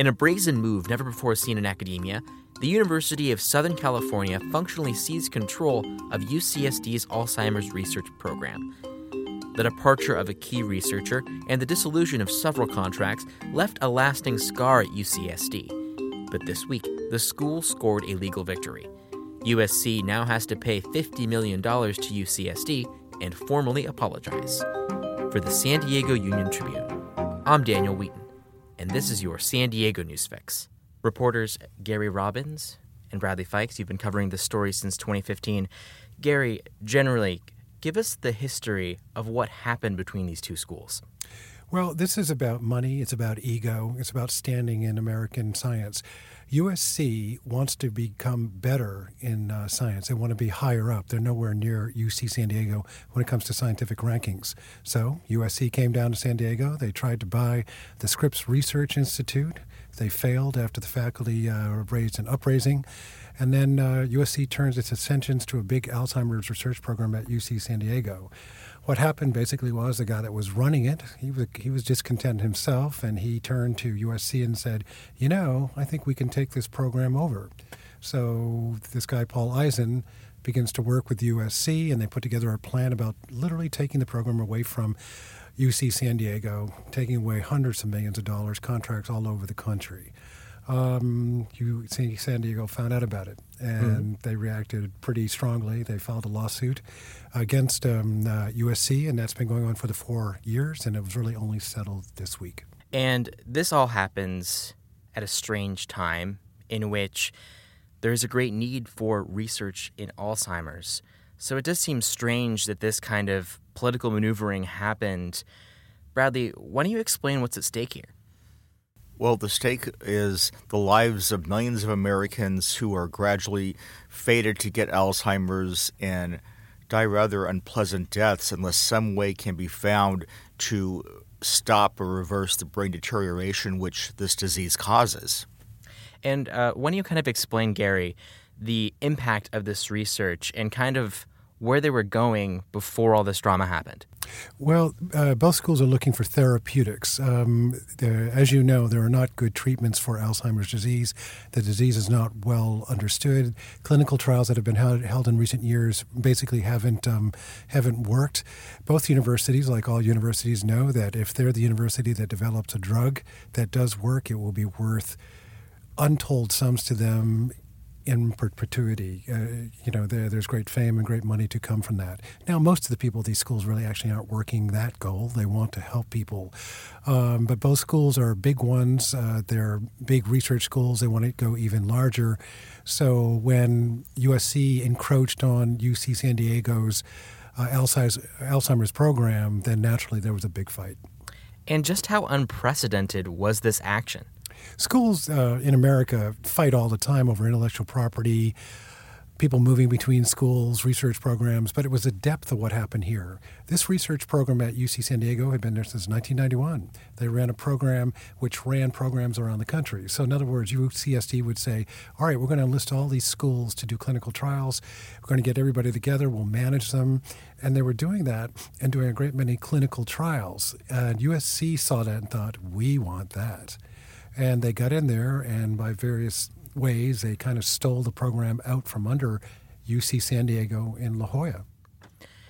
In a brazen move never before seen in academia, the University of Southern California functionally seized control of UCSD's Alzheimer's research program. The departure of a key researcher and the dissolution of several contracts left a lasting scar at UCSD. But this week, the school scored a legal victory. USC now has to pay $50 million to UCSD and formally apologize. For the San Diego Union Tribune, I'm Daniel Wheaton, and this is your San Diego News Fix. Reporters Gary Robbins and Bradley Fikes, you've been covering this story since 2015. Gary, generally, give us the history of what happened between these two schools. Well, this is about money, it's about ego, it's about standing in American science. USC wants to become better in uh, science. They want to be higher up. They're nowhere near UC San Diego when it comes to scientific rankings. So USC came down to San Diego. They tried to buy the Scripps Research Institute. They failed after the faculty uh, raised an upraising. And then uh, USC turns its attentions to a big Alzheimer's research program at UC San Diego what happened basically was the guy that was running it, he was he was discontent himself, and he turned to USC and said, "You know, I think we can take this program over." So this guy Paul Aisen begins to work with USC, and they put together a plan about literally taking the program away from UC San Diego, taking away hundreds of millions of dollars, contracts all over the country um, you, San Diego found out about it, and mm-hmm. they reacted pretty strongly. They filed a lawsuit against um, uh, USC, and that's been going on for the four years, and it was really only settled this week. And this all happens at a strange time in which there's a great need for research in Alzheimer's. So it does seem strange that this kind of political maneuvering happened. Bradley, why don't you explain what's at stake here? Well, the stake is the lives of millions of Americans who are gradually fated to get Alzheimer's and die rather unpleasant deaths unless some way can be found to stop or reverse the brain deterioration which this disease causes. And uh, when you kind of explain, Gary, the impact of this research and kind of where they were going before all this drama happened? Well, uh, both schools are looking for therapeutics. Um, as you know, there are not good treatments for Alzheimer's disease. The disease is not well understood. Clinical trials that have been held, held in recent years basically haven't um, haven't worked. Both universities, like all universities, know that if they're the university that develops a drug that does work, it will be worth untold sums to them in perpetuity. Uh, you know, there, there's great fame and great money to come from that. Now, most of the people at these schools really actually aren't working that goal. They want to help people. Um, but both schools are big ones. Uh, they're big research schools. They want to go even larger. So when USC encroached on UC San Diego's uh, Alzheimer's, Alzheimer's program, then naturally there was a big fight. And just how unprecedented was this action? Schools uh, in America fight all the time over intellectual property, people moving between schools, research programs, but it was the depth of what happened here. This research program at UC San Diego had been there since 1991. They ran a program which ran programs around the country. So, in other words, UCSD would say, All right, we're going to enlist all these schools to do clinical trials. We're going to get everybody together, we'll manage them. And they were doing that and doing a great many clinical trials. And USC saw that and thought, We want that. And they got in there, and by various ways, they kind of stole the program out from under UC San Diego in La Jolla.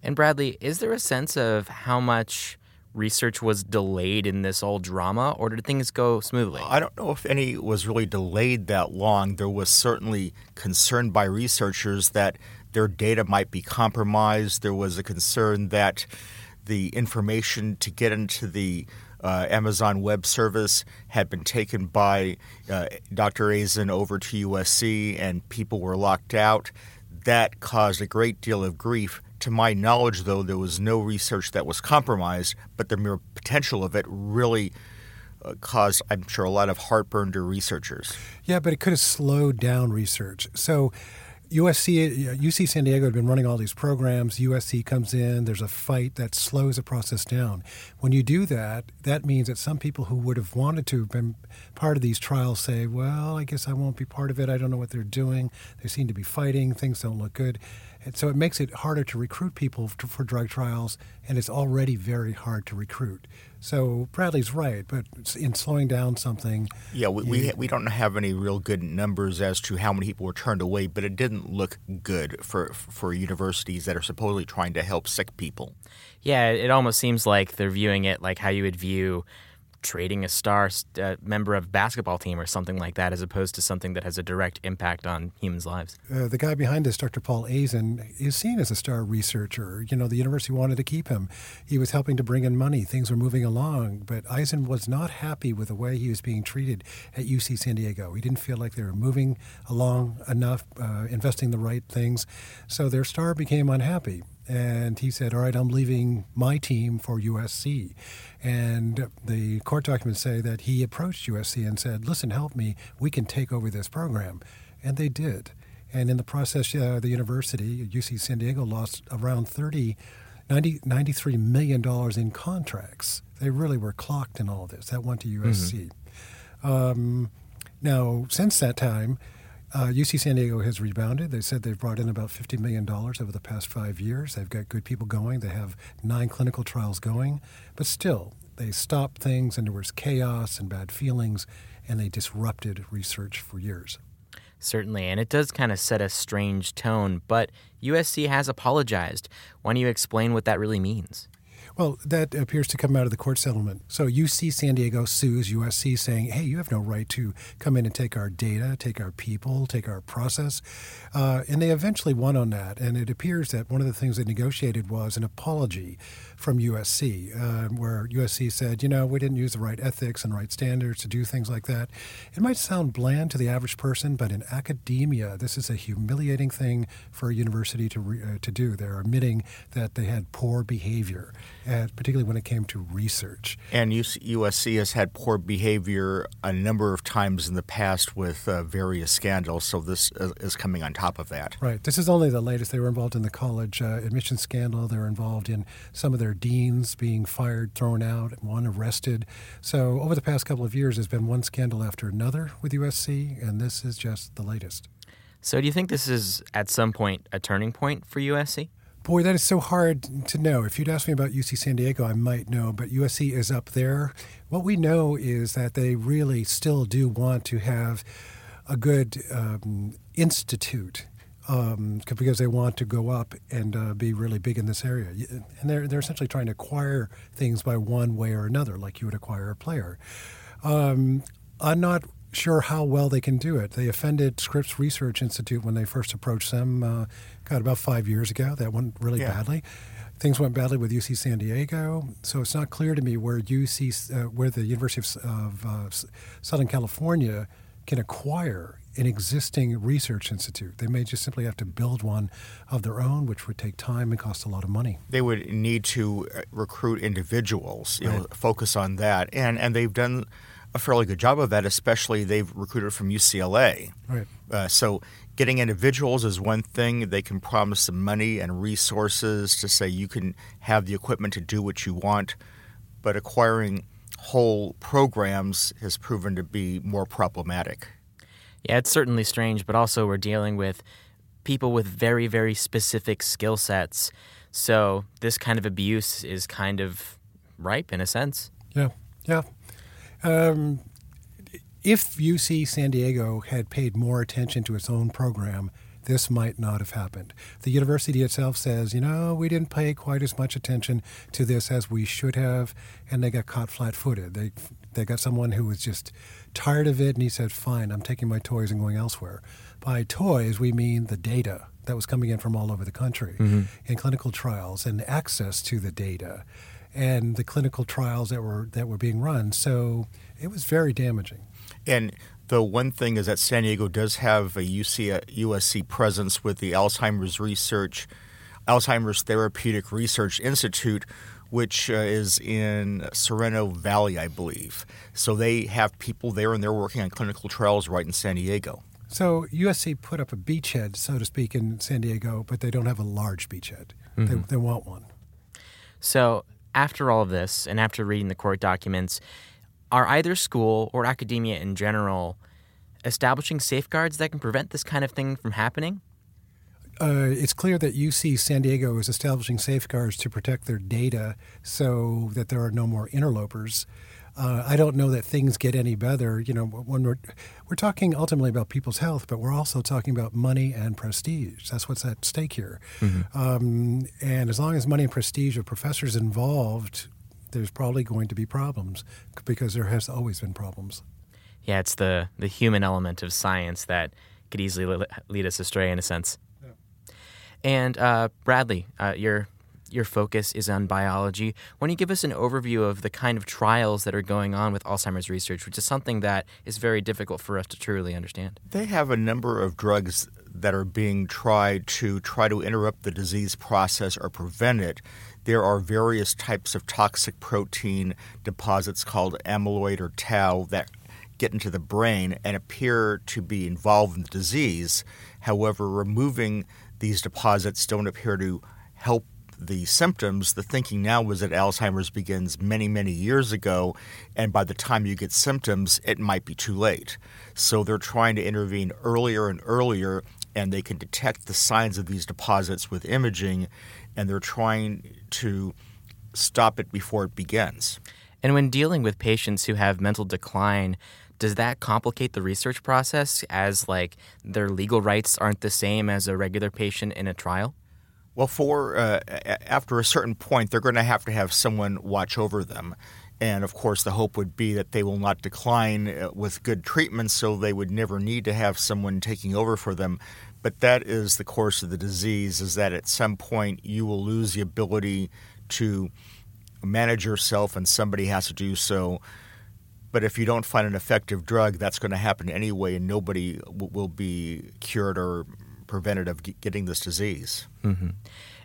And Bradley, is there a sense of how much research was delayed in this old drama, or did things go smoothly? I don't know if any was really delayed that long. There was certainly concern by researchers that their data might be compromised. There was a concern that the information to get into the uh, Amazon Web Service had been taken by uh, Dr. Aisen over to USC and people were locked out. That caused a great deal of grief. To my knowledge, though, there was no research that was compromised, but the mere potential of it really uh, caused, I'm sure, a lot of heartburn to researchers. Yeah, but it could have slowed down research. So USC, UC San Diego had been running all these programs. USC comes in, there's a fight that slows the process down. When you do that, that means that some people who would have wanted to have been part of these trials say, well, I guess I won't be part of it. I don't know what they're doing. They seem to be fighting. Things don't look good. And so it makes it harder to recruit people for drug trials, and it's already very hard to recruit. So Bradley's right, but in slowing down something. Yeah, we, we, we don't have any real good numbers as to how many people were turned away, but it didn't look good for, for universities that are supposedly trying to help sick people. Yeah, it almost seems like they're viewing it like how you would view trading a star uh, member of a basketball team or something like that, as opposed to something that has a direct impact on humans' lives. Uh, the guy behind this, Dr. Paul Aisen, is seen as a star researcher. You know, the university wanted to keep him. He was helping to bring in money. Things were moving along, but Aisen was not happy with the way he was being treated at UC San Diego. He didn't feel like they were moving along enough, uh, investing the right things. So their star became unhappy and he said, "All right, I'm leaving my team for USC." And the court documents say that he approached USC and said, "Listen, help me. We can take over this program," and they did. And in the process, uh, the university, UC San Diego, lost around 30, 90, $93 million in contracts. They really were clocked in all this. That went to USC. Mm-hmm. Um, now, since that time, uh, UC San Diego has rebounded. They said they've brought in about $50 million over the past five years. They've got good people going. They have nine clinical trials going. But still, they stopped things and there was chaos and bad feelings, and they disrupted research for years. Certainly, and it does kind of set a strange tone, but USC has apologized. Why don't you explain what that really means? Well, that appears to come out of the court settlement. So UC San Diego sues USC saying, hey, you have no right to come in and take our data, take our people, take our process. Uh, and they eventually won on that. And it appears that one of the things they negotiated was an apology from USC, uh, where USC said, you know, we didn't use the right ethics and right standards to do things like that. It might sound bland to the average person, but in academia, this is a humiliating thing for a university to, re- uh, to do. They're admitting that they had poor behavior, particularly when it came to research. And USC has had poor behavior a number of times in the past with uh, various scandals, so this is coming on top of that. Right. This is only the latest. They were involved in the college uh, admission scandal. They were involved in some of their deans being fired, thrown out, and one arrested. So over the past couple of years, there's been one scandal after another with USC, and this is just the latest. So do you think this is at some point a turning point for USC? Boy, that is so hard to know. If you'd asked me about UC San Diego, I might know, but USC is up there. What we know is that they really still do want to have a good um, institute um, because they want to go up and uh, be really big in this area. And they're, they're essentially trying to acquire things by one way or another, like you would acquire a player. Um, I'm not sure how well they can do it. They offended Scripps Research Institute when they first approached them, uh, God, about five years ago. That went really yeah. badly. Things went badly with UC San Diego, so it's not clear to me where UC, uh, where the University of, of uh, Southern California can acquire an existing research institute. They may just simply have to build one of their own, which would take time and cost a lot of money. They would need to uh, recruit individuals, you right. know, focus on that, and and they've done a fairly good job of that. Especially they've recruited from UCLA. Right. Uh, so getting individuals is one thing. They can promise some money and resources to say you can have the equipment to do what you want, but acquiring whole programs has proven to be more problematic. Yeah, it's certainly strange, but also we're dealing with people with very, very specific skill sets. So this kind of abuse is kind of ripe in a sense. Yeah, yeah. Um, if UC San Diego had paid more attention to its own program, this might not have happened. The university itself says, you know, we didn't pay quite as much attention to this as we should have, and they got caught flat footed. They, they got someone who was just tired of it, and he said, fine, I'm taking my toys and going elsewhere. By toys, we mean the data that was coming in from all over the country mm-hmm. in clinical trials and access to the data and the clinical trials that were that were being run. So it was very damaging. And the one thing is that San Diego does have a UC, USC presence with the Alzheimer's Research, Alzheimer's Therapeutic Research Institute, which uh, is in Sorrento Valley, I believe. So they have people there and they're working on clinical trials right in San Diego. So USC put up a beachhead, so to speak, in San Diego, but they don't have a large beachhead. Mm-hmm. They, they want one. So after all of this, and after reading the court documents, are either school or academia in general establishing safeguards that can prevent this kind of thing from happening? uh, it's clear that UC San Diego is establishing safeguards to protect their data so that there are no more interlopers. Uh, I don't know that things get any better. You know, when we're we're talking ultimately about people's health, but we're also talking about money and prestige. That's what's at stake here. Mm-hmm. Um, and as long as money and prestige of professors involved, there's probably going to be problems because there has always been problems. Yeah, it's the the human element of science that could easily lead us astray in a sense. Yeah. And uh, Bradley, uh, your your focus is on biology. Why don't you give us an overview of the kind of trials that are going on with Alzheimer's research, which is something that is very difficult for us to truly understand? They have a number of drugs that are being tried to try to interrupt the disease process or prevent it. There are various types of toxic protein deposits called amyloid or tau that get into the brain and appear to be involved in the disease. However, removing these deposits don't appear to help the symptoms. The thinking now is that Alzheimer's begins many, many years ago, and by the time you get symptoms, it might be too late. So they're trying to intervene earlier and earlier, and they can detect the signs of these deposits with imaging, and they're trying to stop it before it begins. And when dealing with patients who have mental decline, does that complicate the research process as like their legal rights aren't the same as a regular patient in a trial? Well, for uh, after a certain point, they're going to have to have someone watch over them. And of course, the hope would be that they will not decline uh, with good treatment, so they would never need to have someone taking over for them. But that is the course of the disease, is that at some point you will lose the ability to manage yourself, and somebody has to do so. But if you don't find an effective drug, that's going to happen anyway, and nobody w- will be cured or prevented of g- getting this disease. Mm-hmm.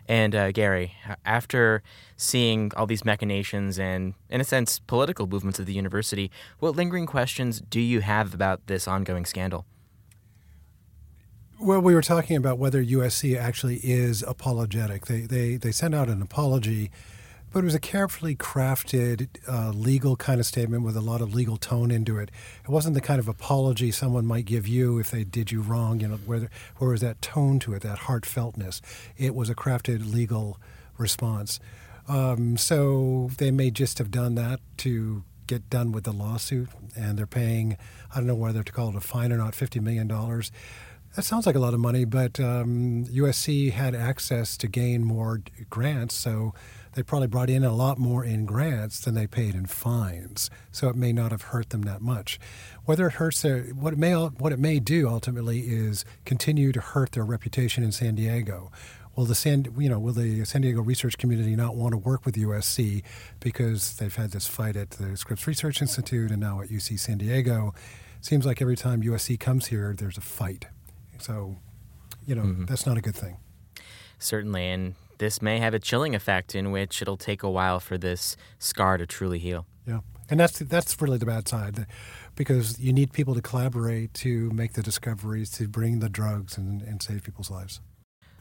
And uh, Gary, after seeing all these machinations and, in a sense, political movements of the university, what lingering questions do you have about this ongoing scandal? Well, we were talking about whether USC actually is apologetic. They they they sent out an apology but it was a carefully crafted uh, legal kind of statement with a lot of legal tone into it. It wasn't the kind of apology someone might give you if they did you wrong. You know, where where was that tone to it, that heartfeltness? It was a crafted legal response. Um, so they may just have done that to get done with the lawsuit, and they're paying I don't know whether to call it a fine or not, fifty million dollars. That sounds like a lot of money, but um, USC had access to gain more grants, so they probably brought in a lot more in grants than they paid in fines. So it may not have hurt them that much. Whether it hurts their what it may what it may do ultimately is continue to hurt their reputation in San Diego. Will the San you know will the San Diego research community not want to work with USC because they've had this fight at the Scripps Research Institute and now at UC San Diego? Seems like every time USC comes here, there's a fight. So, you know, mm-hmm. that's not a good thing. Certainly, and this may have a chilling effect in which it'll take a while for this scar to truly heal. Yeah, and that's that's really the bad side, because you need people to collaborate to make the discoveries, to bring the drugs, and, and save people's lives.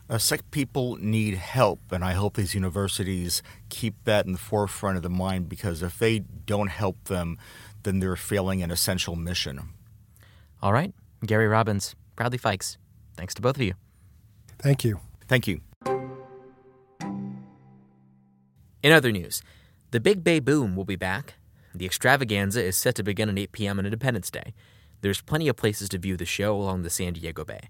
Uh, sick people need help, and I hope these universities keep that in the forefront of the mind because if they don't help them, then they're failing an essential mission. All right, Gary Robbins, Bradley Fikes, thanks to both of you. Thank you. Thank you. In other news, the Big Bay Boom will be back. The extravaganza is set to begin at 8 p.m. on Independence Day. There's plenty of places to view the show along the San Diego Bay.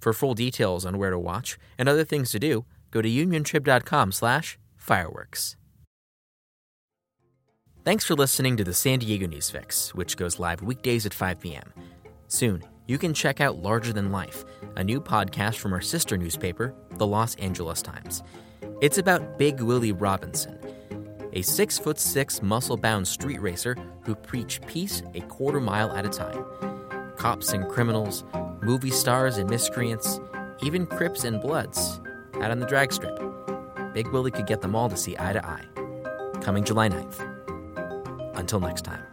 For full details on where to watch and other things to do, go to uniontrib.com slash fireworks. Thanks for listening to the San Diego News Fix, which goes live weekdays at 5 p.m. Soon, you can check out Larger Than Life, a new podcast from our sister newspaper, the Los Angeles Times. It's about Big Willie Robinson, a six foot six muscle bound street racer who preached peace a quarter mile at a time. Cops and criminals, movie stars and miscreants, even Crips and Bloods out on the drag strip. Big Willie could get them all to see eye to eye. Coming July 9th. Until next time.